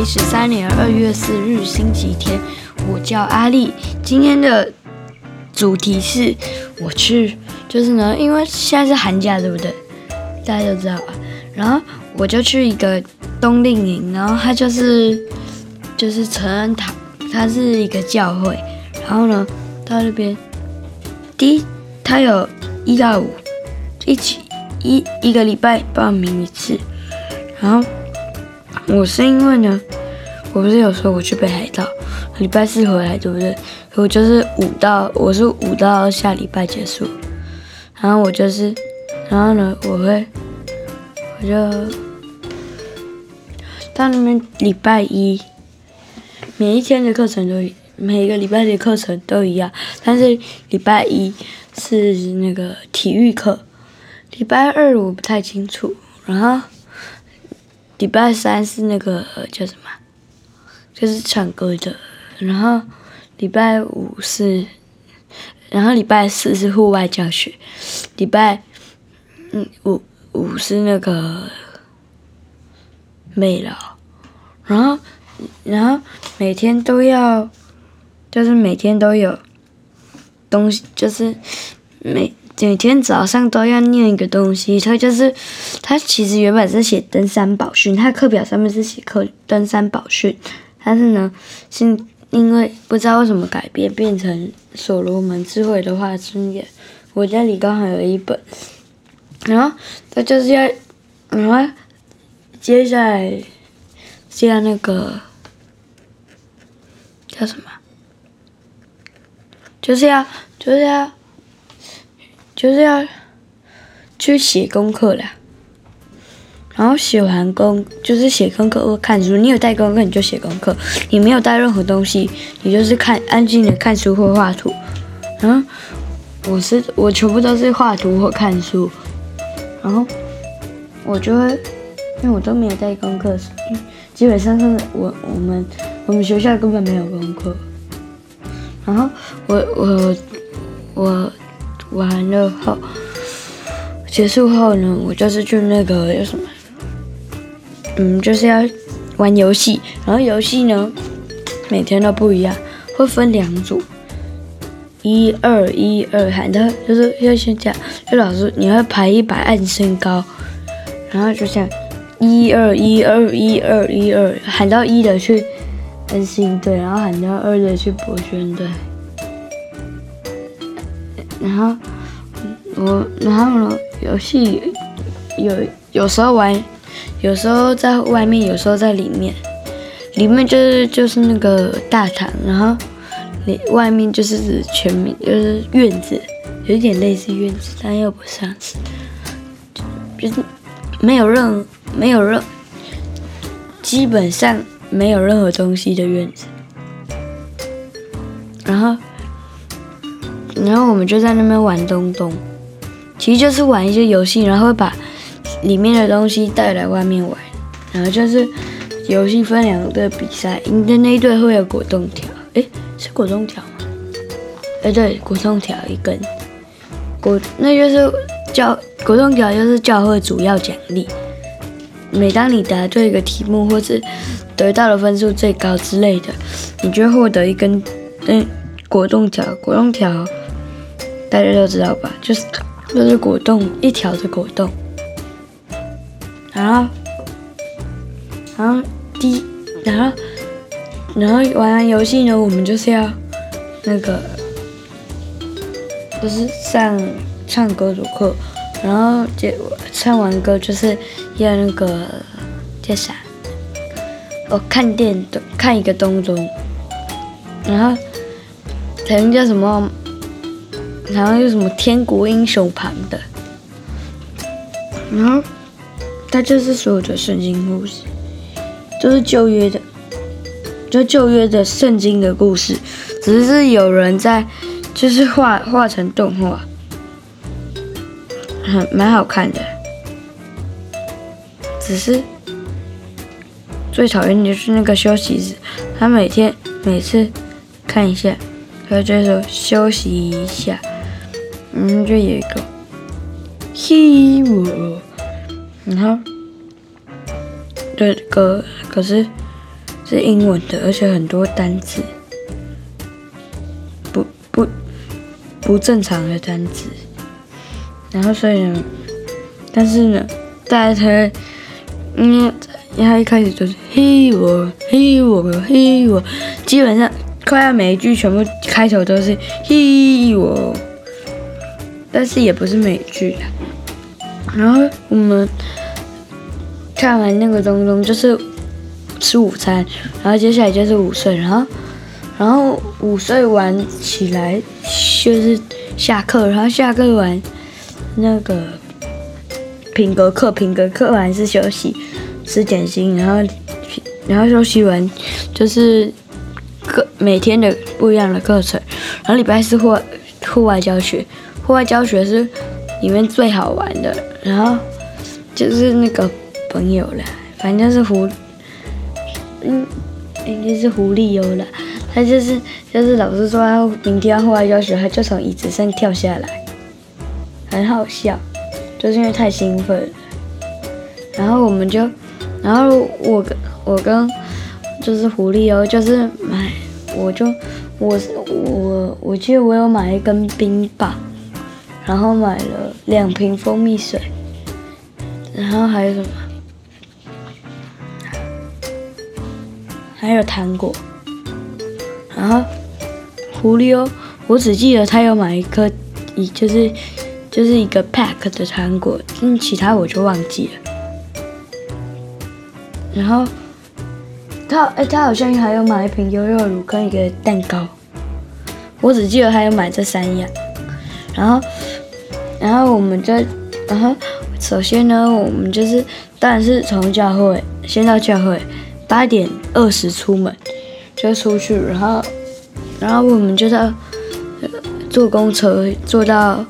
一十三年二月四日星期天，我叫阿丽。今天的主题是我去，就是呢，因为现在是寒假，对不对？大家都知道吧。然后我就去一个冬令营，然后它就是就是承恩堂，它是一个教会。然后呢，到那边第一，它有一到五一起一一个礼拜报名一次，然后。我是因为呢，我不是有说我去北海道，礼拜四回来，对不对？我就是五到，我是五到下礼拜结束，然后我就是，然后呢，我会，我就到那边礼拜一，每一天的课程都，每一个礼拜的课程都一样，但是礼拜一是那个体育课，礼拜二我不太清楚，然后。礼拜三是那个叫什么？就是唱歌的。然后礼拜五是，然后礼拜四是户外教学。礼拜嗯五五是那个美劳。然后然后每天都要，就是每天都有东西，就是每。每天早上都要念一个东西，它就是，它其实原本是写登山宝训，它课表上面是写课登山宝训，但是呢，是因为不知道为什么改变变成所罗门智慧的话箴言，我家里刚好有一本，然后它就是要，然后接下来接那个叫什么，就是要就是要。就是要去写功课啦，然后写完功就是写功课或看书。你有带功课你就写功课，你没有带任何东西，你就是看安静的看书或画图。然后我是我全部都是画图或看书，然后我就会因为我都没有带功课，基本上是我我们我们学校根本没有功课。然后我我我。完了后，结束后呢，我就是去那个叫什么，嗯，就是要玩游戏。然后游戏呢，每天都不一样，会分两组，一二一二喊的，就是要先讲，就老师你要排一百按身高，然后就像一二一二一二一二喊到一的去安心队，然后喊到二的去博轩队。然后我，然后呢，游戏有有时候玩，有时候在外面，有时候在里面。里面就是就是那个大堂，然后里外面就是全面就是院子，有点类似院子，但又不像是，就是没有任何没有任，基本上没有任何东西的院子。然后。然后我们就在那边玩东东，其实就是玩一些游戏，然后把里面的东西带来外面玩。然后就是游戏分两队比赛，赢的那一队会有果冻条，诶，是果冻条吗？诶，对，果冻条一根，果那就是教果冻条就是教会主要奖励。每当你答对一个题目，或是得到的分数最高之类的，你就会获得一根嗯果冻条，果冻条。大家都知道吧？就是就是果冻一条的果冻，然后然后第然后然后玩完游戏呢，我们就是要那个就是上唱歌主课，然后就唱完歌就是要那个叫啥？我，看电看一个动作，然后可能叫什么？然后有什么天国英雄盘的，然后它就是所有的圣经故事，就是旧约的，就旧约的圣经的故事，只是有人在就是画画成动画，很蛮好看的。只是最讨厌的就是那个休息日，他每天每次看一下，他就说休息一下。嗯，就有一个 hero，然后这歌可是是英文的，而且很多单词，不不不正常的单词。然后所以呢，但是呢，大家他，嗯，他一开始就是嘿我嘿我嘿我，基本上快要每一句全部开头都是嘿我，但是也不是美剧。然后我们看完那个东东就是吃午餐，然后接下来就是午睡，然后然后午睡完起来就是下课，然后下课完那个品格课，品格课完是休息吃点心，然后然后休息完就是课每天的不一样的课程，然后礼拜四户户外教学，户外教学是里面最好玩的。然后就是那个朋友了，反正是狐，嗯，应该是狐狸有了。他就是就是老师说他明天要户外教学，他就从椅子上跳下来，很好笑，就是因为太兴奋了。然后我们就，然后我跟我跟就是狐狸哦，就是买，我就我我我记得我有买一根冰棒。然后买了两瓶蜂蜜水，然后还有什么？还有糖果。然后狐狸哦，我只记得他有买一颗，一就是就是一个 pack 的糖果，嗯，其他我就忘记了。然后他哎，他好像还有买一瓶优优乳跟一个蛋糕，我只记得他有买这三样，然后。然后我们就，然后首先呢，我们就是当然是从教会先到教会，八点二十出门就出去，然后然后我们就到坐公车坐到，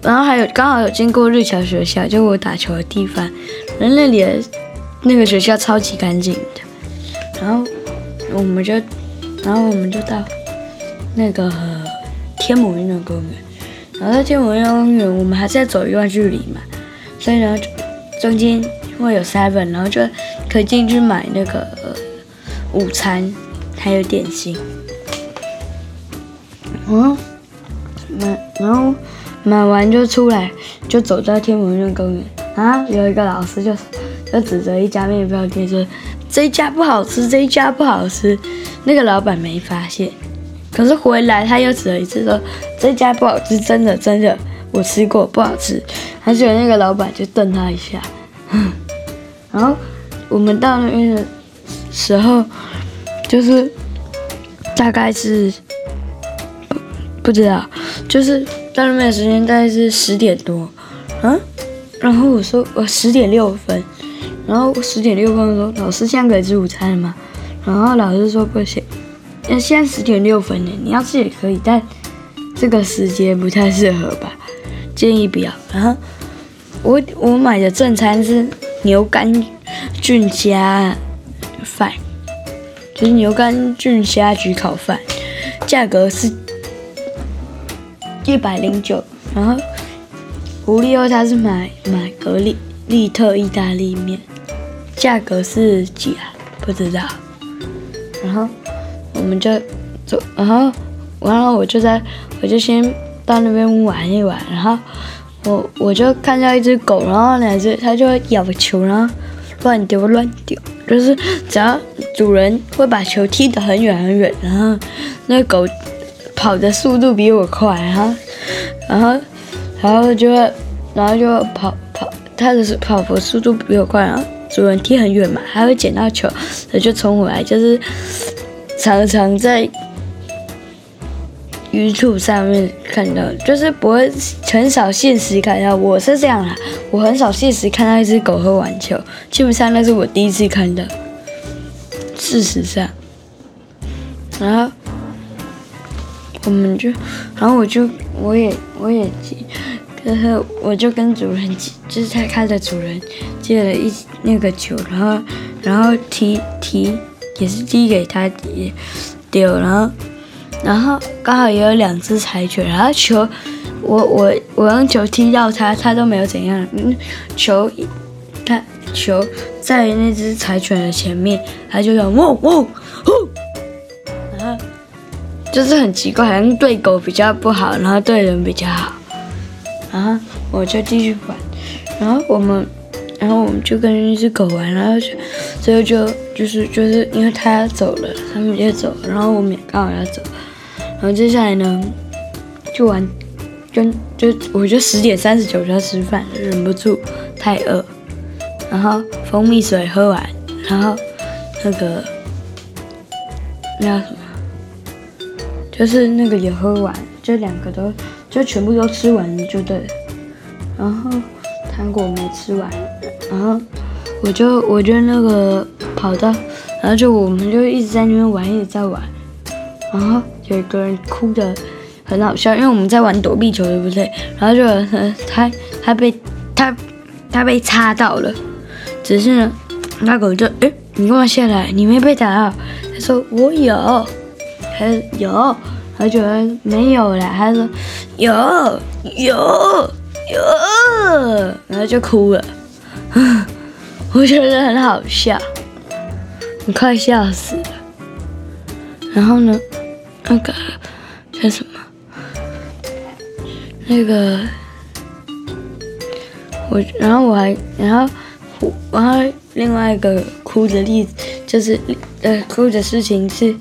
然后还有刚好有经过日桥学校，就我打球的地方，然后那里的那个学校超级干净的，然后我们就，然后我们就到那个天母运动公园。然后在天母运动公园，我们还是要走一段距离嘛，所以呢，中间会有 seven，然后就可以进去买那个、呃、午餐，还有点心。嗯，买然后买完就出来，就走到天文院公园啊，有一个老师就就指着一家面包店说：“这一家不好吃，这一家不好吃。”那个老板没发现。可是回来他又指了一次说，这家不好吃，真的真的，我吃过不好吃。还是有那个老板就瞪他一下。然后我们到那边的时候，就是大概是不，知道，就是到那边的时间大概是十点多，嗯，然后我说我十点六分，然后十点六分说老师现在可以吃午餐了吗？然后老师说不行。那现在十点六分呢，你要吃也可以，但这个时间不太适合吧，建议不要。然后我我买的正餐是牛肝菌虾饭，就是牛肝菌虾焗烤饭，价格是一百零九。然后狐狸欧他是买买格力力特意大利面，价格是几啊？不知道。然后。我们就走，然后，完了我就在，我就先到那边玩一玩，然后我我就看到一只狗，然后两只它就会咬球，然后乱丢乱丢，就是只要主人会把球踢得很远很远，然后那狗跑的速度比我快，然后，然后，然后就会，然后就跑跑，它的跑步速度比我快，然后主人踢很远嘛，还会捡到球，它就冲回来，就是。常常在 YouTube 上面看到，就是不会很少现实看到。我是这样啦，我很少现实看到一只狗会玩球，基本上那是我第一次看到。事实上，然后我们就，然后我就，我也，我也，就是我就跟主人，就是他他的主人借了一那个球，然后，然后踢踢。也是踢给他丢，然后，然后刚好也有两只柴犬，然后球，我我我用球踢到他，他都没有怎样，嗯，球，他球在那只柴犬的前面，它就要汪汪呼，然后就是很奇怪，好像对狗比较不好，然后对人比较好。然后我就继续玩，然后我们，然后我们就跟那只狗玩，然后就最后就就是就是因为他要走了，他们也走，然后我们也刚好要走，然后接下来呢，就玩，跟就我就十点三十九就要吃饭，忍不住太饿，然后蜂蜜水喝完，然后那个那什么，就是那个也喝完，就两个都。就全部都吃完了，就对了。然后糖果没吃完，然后我就我就那个跑到，然后就我们就一直在那边玩，一直在玩。然后有一个人哭的很好笑，因为我们在玩躲避球，对不对？然后就他他被他他被插到了，只是呢，那狗就诶，你干嘛下来？你没被打到？他说我有，他有。他觉得没有了，他说有有有，然后就哭了，我觉得很好笑，我快笑死了。然后呢，那个叫什么？那个我，然后我还，然后我，然后另外一个哭的例子，就是呃，哭的事情是。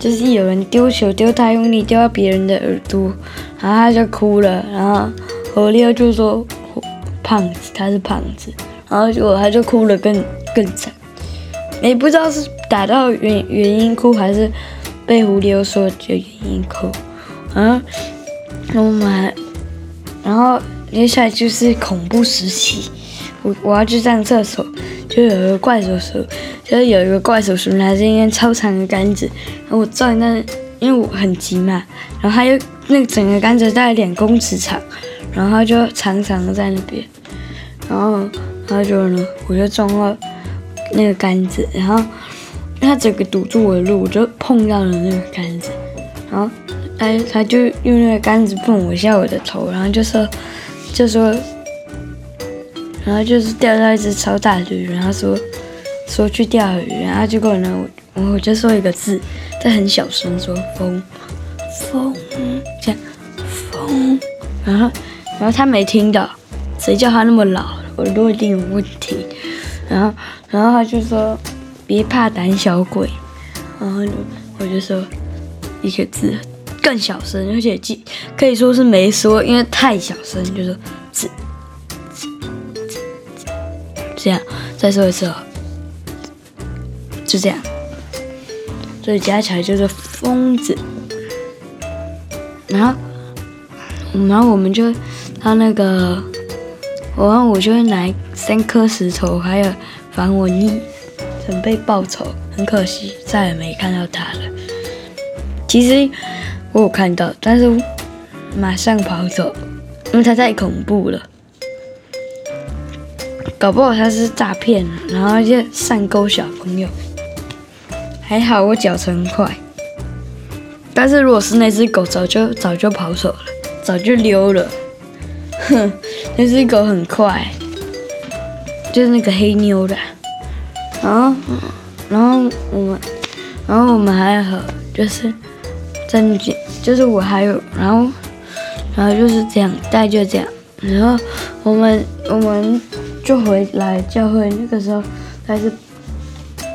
就是有人丢球丢太用力，丢到别人的耳朵，然后他就哭了。然后何烈就说：“胖子，他是胖子。”然后结果他就哭了更更惨。也不知道是打到原原因哭，还是被狐狸又说的原因哭。然后我们，然后接下来就是恐怖时期。我我要去上厕所，就有一个怪叔叔，就是有一个怪叔叔拿着一根超长的杆子，然后我站在那，因为我很急嘛，然后他又那整个杆子大概两公尺长，然后就长长的在那边，然后他就呢，我就撞到那个杆子，然后他整个堵住我的路，我就碰到了那个杆子，然后他他就用那个杆子碰我一下我的头，然后就说就说。然后就是钓到一只超大的鱼，然后说说去钓鱼，然后结果呢，我我就说一个字，他很小声说风风这样风，然后然后他没听到，谁叫他那么老，耳朵一定有问题。然后然后他就说别怕胆小鬼，然后我就说一个字更小声，而且记可以说是没说，因为太小声，就说字。这样，再说一次哦，就这样，所以加起来就是疯子。然后，然后我们就他那个，然后我就会拿三颗石头，还有防蚊液，准备报仇。很可惜，再也没看到他了。其实我有看到，但是马上跑走，因为他太恐怖了。搞不好他是诈骗，然后就上钩小朋友。还好我脚程快，但是如果是那只狗，早就早就跑走了，早就溜了。哼，那只狗很快，就是那个黑妞的。然后，然后我们，然后我们还有就是在那边，就是我还有，然后，然后就是这样，大概就这样。然后我们，我们。就回来教会，那个时候大概是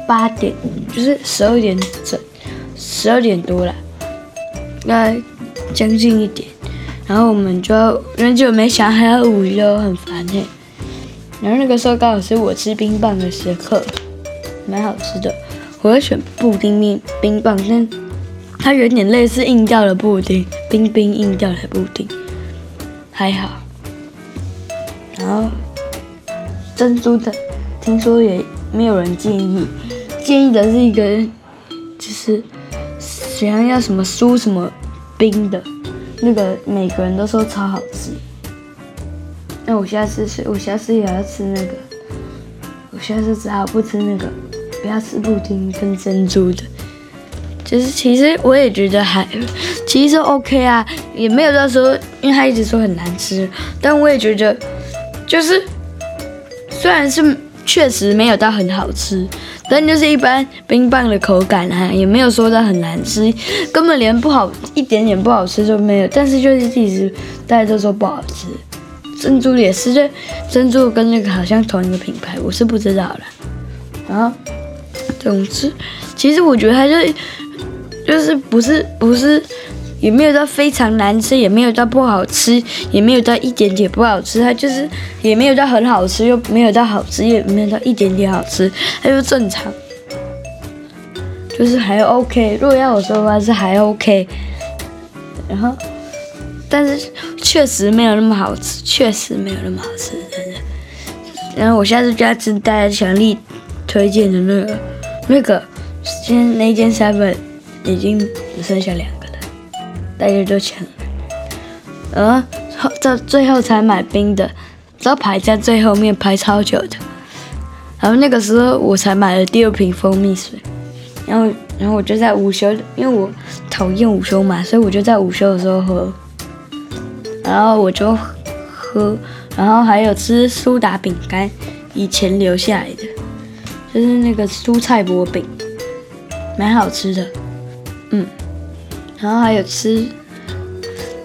八点，就是十二点整，十二点多了，那将近一点。然后我们就很久没想还要午休，很烦嘿。然后那个时候刚好是我吃冰棒的时刻，蛮好吃的。我会选布丁面冰棒，但它有点类似硬掉的布丁，冰冰硬掉的布丁，还好。然后。珍珠的，听说也没有人建议，建议的是一个，就是喜欢要什么酥什么冰的，那个每个人都说超好吃。那我下次是，我下次也要吃那个，我下次只好不吃那个，不要吃布丁跟珍珠的。就是其实我也觉得还，其实 OK 啊，也没有到说，因为他一直说很难吃，但我也觉得就是。虽然是确实没有到很好吃，但就是一般冰棒的口感啊，也没有说它很难吃，根本连不好一点点不好吃都没有。但是就是一直大家都说不好吃，珍珠也是，就珍珠跟那个好像同一个品牌，我是不知道了。然后总之，其实我觉得它就就是不是不是。也没有到非常难吃，也没有到不好吃，也没有到一点点不好吃，它就是也没有到很好吃，又没有到好吃，也没有到一点点好吃，它就正常，就是还 OK。如果要我说的话是还 OK，然后，但是确实没有那么好吃，确实没有那么好吃，真的。然后我下次就要吃大家强力推荐的那个那个，现在那间 seven 已经只剩下两个。大家就抢，呃，到最后才买冰的，知道排在最后面排超久的。然后那个时候我才买了第二瓶蜂蜜水，然后然后我就在午休，因为我讨厌午休嘛，所以我就在午休的时候喝。然后我就喝，然后还有吃苏打饼干，以前留下来的，就是那个蔬菜薄饼，蛮好吃的，嗯。然后还有吃，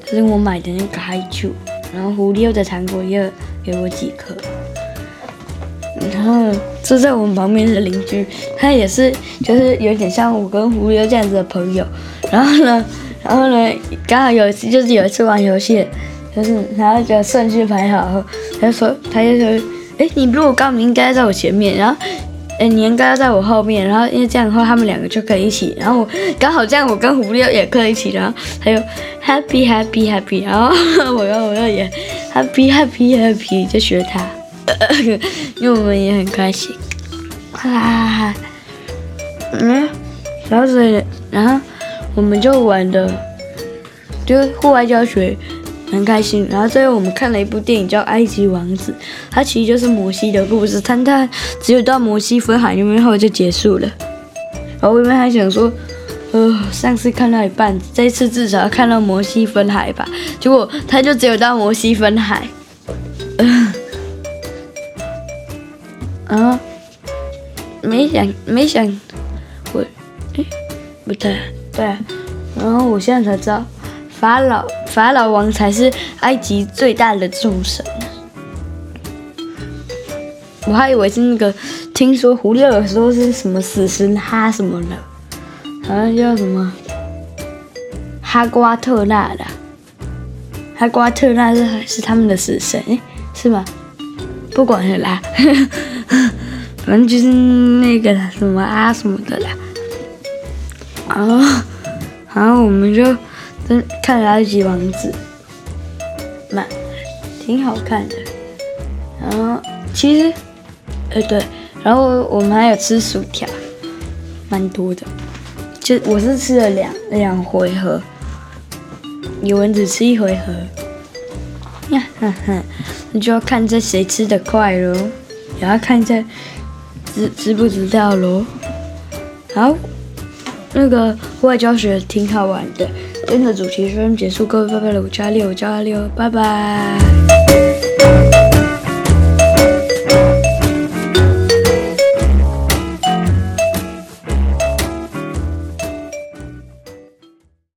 就是我买的那个嗨球，然后狐狸又的糖果也给我几颗。然后坐在我们旁边的邻居，他也是，就是有点像我跟狐狸这样子的朋友。然后呢，然后呢，刚好有一次，就是有一次玩游戏，就是然后就顺序排好，他就说，他就说，哎，你比我高明应该在我前面，然后。哎，你应该要在我后面，然后因为这样的话，他们两个就可以一起。然后刚好这样，我跟狐狸也可以一起。然后还有 happy happy happy，然后我跟我又也 happy happy happy，就学他，因为我们也很开心。哈哈哈，嗯，然后所以，然后我们就玩的，就户外教学。很开心，然后最后我们看了一部电影叫《埃及王子》，它其实就是摩西的故事，但它只有到摩西分海那边后就结束了。然后我原本还想说，呃，上次看到一半，这次至少看到摩西分海吧，结果它就只有到摩西分海。嗯、呃，没想没想，我，哎，不对，对，然后我现在才知道。法老法老王才是埃及最大的众神，我还以为是那个，听说胡六说是什么死神哈什么的，好像叫什么？哈瓜特纳的，哈瓜特纳是是他们的死神，是吗？不管了啦，反正就是那个什么啊什么的啦，然后然后我们就。嗯看《埃及王子》，蛮挺好看的。然后其实，呃对，然后我们还有吃薯条，蛮多的。就我是吃了两两回合，有人只吃一回合。呀，哼哼，那就要看这谁吃的快喽，也要看这知知不知道喽。好，那个户外教学挺好玩的。今天的主题是结束，各位拜拜了，五加六，五加六，拜拜。